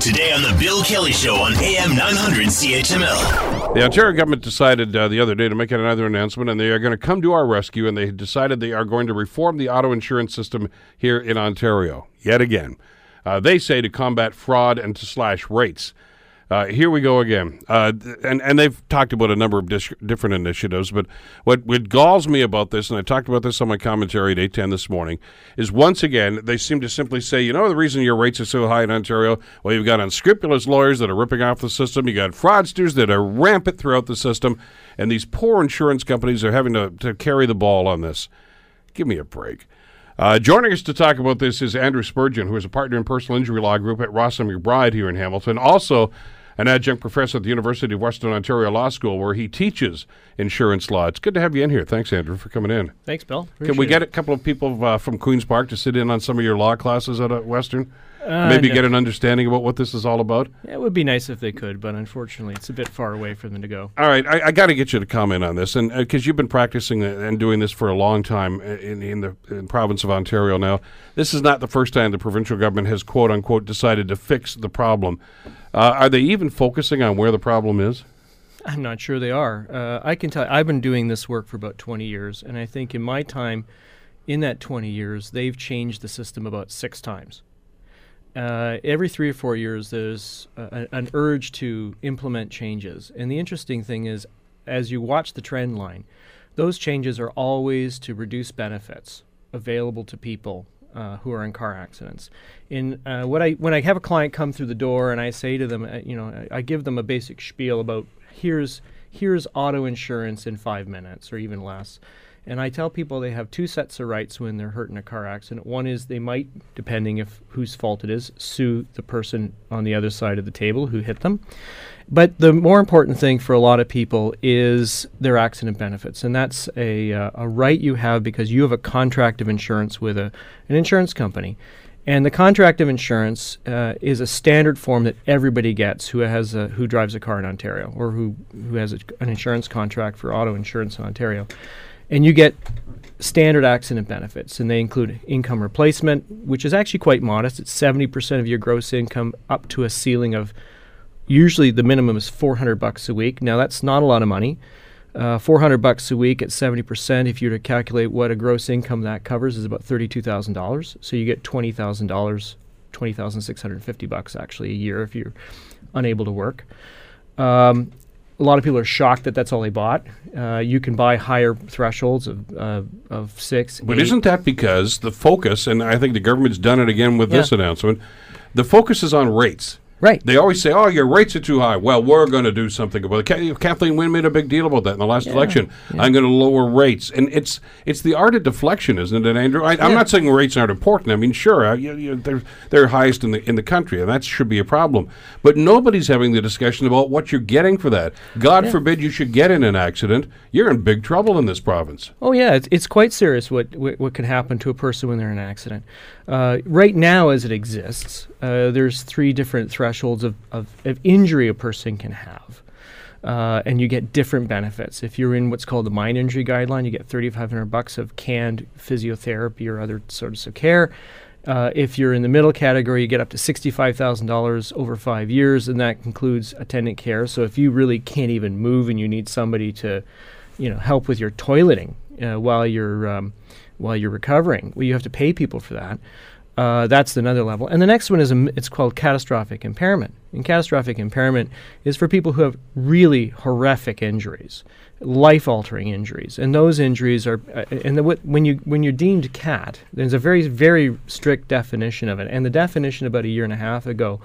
Today on The Bill Kelly Show on AM 900 CHML. The Ontario government decided uh, the other day to make another announcement, and they are going to come to our rescue, and they decided they are going to reform the auto insurance system here in Ontario yet again. Uh, they say to combat fraud and to slash rates. Uh, here we go again, uh, and and they've talked about a number of dis- different initiatives. But what what galls me about this, and I talked about this on my commentary at eight ten this morning, is once again they seem to simply say, you know, the reason your rates are so high in Ontario, well, you've got unscrupulous lawyers that are ripping off the system, you got fraudsters that are rampant throughout the system, and these poor insurance companies are having to, to carry the ball on this. Give me a break. Uh, joining us to talk about this is Andrew Spurgeon, who is a partner in personal injury law group at Ross and McBride here in Hamilton. Also, an adjunct professor at the University of Western Ontario Law School, where he teaches insurance law. It's good to have you in here. Thanks, Andrew, for coming in. Thanks, Bill. Can we get a couple of people uh, from Queens Park to sit in on some of your law classes at uh, Western? Uh, Maybe no. get an understanding about what this is all about. Yeah, it would be nice if they could, but unfortunately, it's a bit far away for them to go. All right, I, I got to get you to comment on this, and because you've been practicing and doing this for a long time in, in the in province of Ontario now, this is not the first time the provincial government has quote unquote decided to fix the problem. Uh, are they even focusing on where the problem is? I'm not sure they are. Uh, I can tell. You, I've been doing this work for about 20 years, and I think in my time, in that 20 years, they've changed the system about six times. Uh, every three or four years, there's a, an urge to implement changes. And the interesting thing is, as you watch the trend line, those changes are always to reduce benefits available to people uh, who are in car accidents. In uh, what I when I have a client come through the door and I say to them, uh, you know, I, I give them a basic spiel about here's here's auto insurance in five minutes or even less. And I tell people they have two sets of rights when they're hurt in a car accident. One is they might, depending if whose fault it is, sue the person on the other side of the table who hit them. But the more important thing for a lot of people is their accident benefits, and that's a, uh, a right you have because you have a contract of insurance with a, an insurance company. And the contract of insurance uh, is a standard form that everybody gets who has a, who drives a car in Ontario or who, who has a, an insurance contract for auto insurance in Ontario. And you get standard accident benefits, and they include income replacement, which is actually quite modest. It's 70% of your gross income up to a ceiling of usually the minimum is 400 bucks a week. Now that's not a lot of money. Uh, 400 bucks a week at 70%, if you were to calculate what a gross income that covers, is about $32,000. So you get $20,000, 20,650 bucks actually a year if you're unable to work. Um, a lot of people are shocked that that's all they bought. Uh, you can buy higher thresholds of, uh, of six. But eight. isn't that because the focus, and I think the government's done it again with this announcement, the focus is on rates. Right? They always say, "Oh, your rates are too high." Well, we're going to do something about it. Kathleen Wynne made a big deal about that in the last election. I'm going to lower rates, and it's it's the art of deflection, isn't it, Andrew? I, I'm Yeah. not saying rates aren't important. I mean, sure, uh, you, you, they're they're highest in the in the country, and that should be a problem. But nobody's having the discussion about what you're getting for that. God forbid you should get in an accident. You're in big trouble in this province. Oh yeah, it's, it's quite serious what, what what can happen to a person when they're in an accident. Uh, right now, as it exists, uh, there's three different thresholds of, of, of injury a person can have, uh, and you get different benefits. If you're in what's called the minor injury guideline, you get 3,500 bucks of canned physiotherapy or other sorts of care. Uh, if you're in the middle category, you get up to $65,000 over five years, and that includes attendant care. So if you really can't even move and you need somebody to, you know, help with your toileting uh, while you're um, while you're recovering, well, you have to pay people for that. Uh, that's another level. And the next one is a it's called catastrophic impairment. And catastrophic impairment is for people who have really horrific injuries, life-altering injuries. And those injuries are, uh, and the, when you when you're deemed CAT, there's a very very strict definition of it. And the definition about a year and a half ago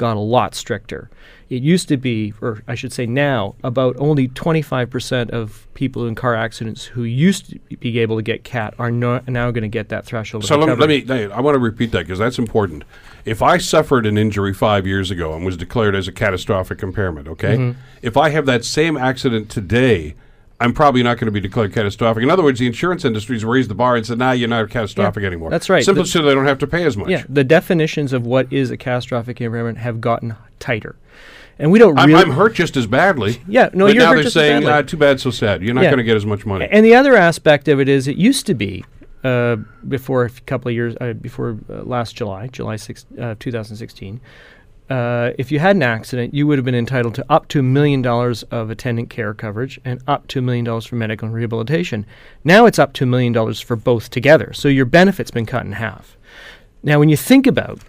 got a lot stricter. It used to be, or I should say now, about only 25% of people in car accidents who used to be able to get CAT are no, now going to get that threshold. So let me, me, let me- I want to repeat that because that's important. If I suffered an injury five years ago and was declared as a catastrophic impairment, okay, Mm-hmm. if I have that same accident today, I'm probably not going to be declared catastrophic. In other words, the insurance industry's raised the bar and said, "Now you're not catastrophic Yeah, anymore." that's right. Simply The- so they don't have to pay as much. Yeah, the definitions of what is a catastrophic impairment have gotten tighter, and we don't I'm, really. I'm hurt just as badly. Yeah, no, but you're now hurt they're just as saying, badly. "Ah, too bad, so sad. You're not Yeah. going to get as much money." And the other aspect of it is, it used to be uh, before a couple of years, uh, before uh, last July, July 6, uh, 2016, uh, if you had an accident, you would have been entitled to up to a million dollars of attendant care coverage and up to a million dollars for medical and rehabilitation. Now it's up to a million dollars for both together. So your benefit's been cut in half. Now, when you think about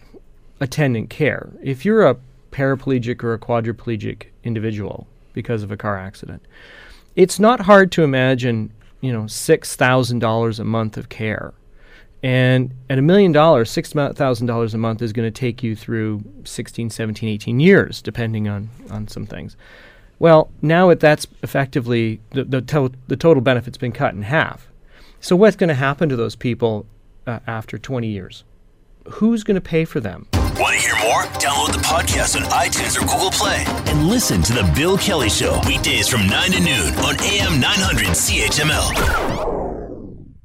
attendant care, if you're a paraplegic or a quadriplegic individual because of a car accident, it's not hard to imagine, you know, $6,000 a month of care and at a million dollars, $6,000 a month is going to take you through 16, 17, 18 years, depending on, on some things. Well, now that's effectively the, the, to- the total benefit's been cut in half. So, what's going to happen to those people uh, after 20 years? Who's going to pay for them? Want to hear more? Download the podcast on iTunes or Google Play and listen to The Bill Kelly Show weekdays from 9 to noon on AM 900 CHML.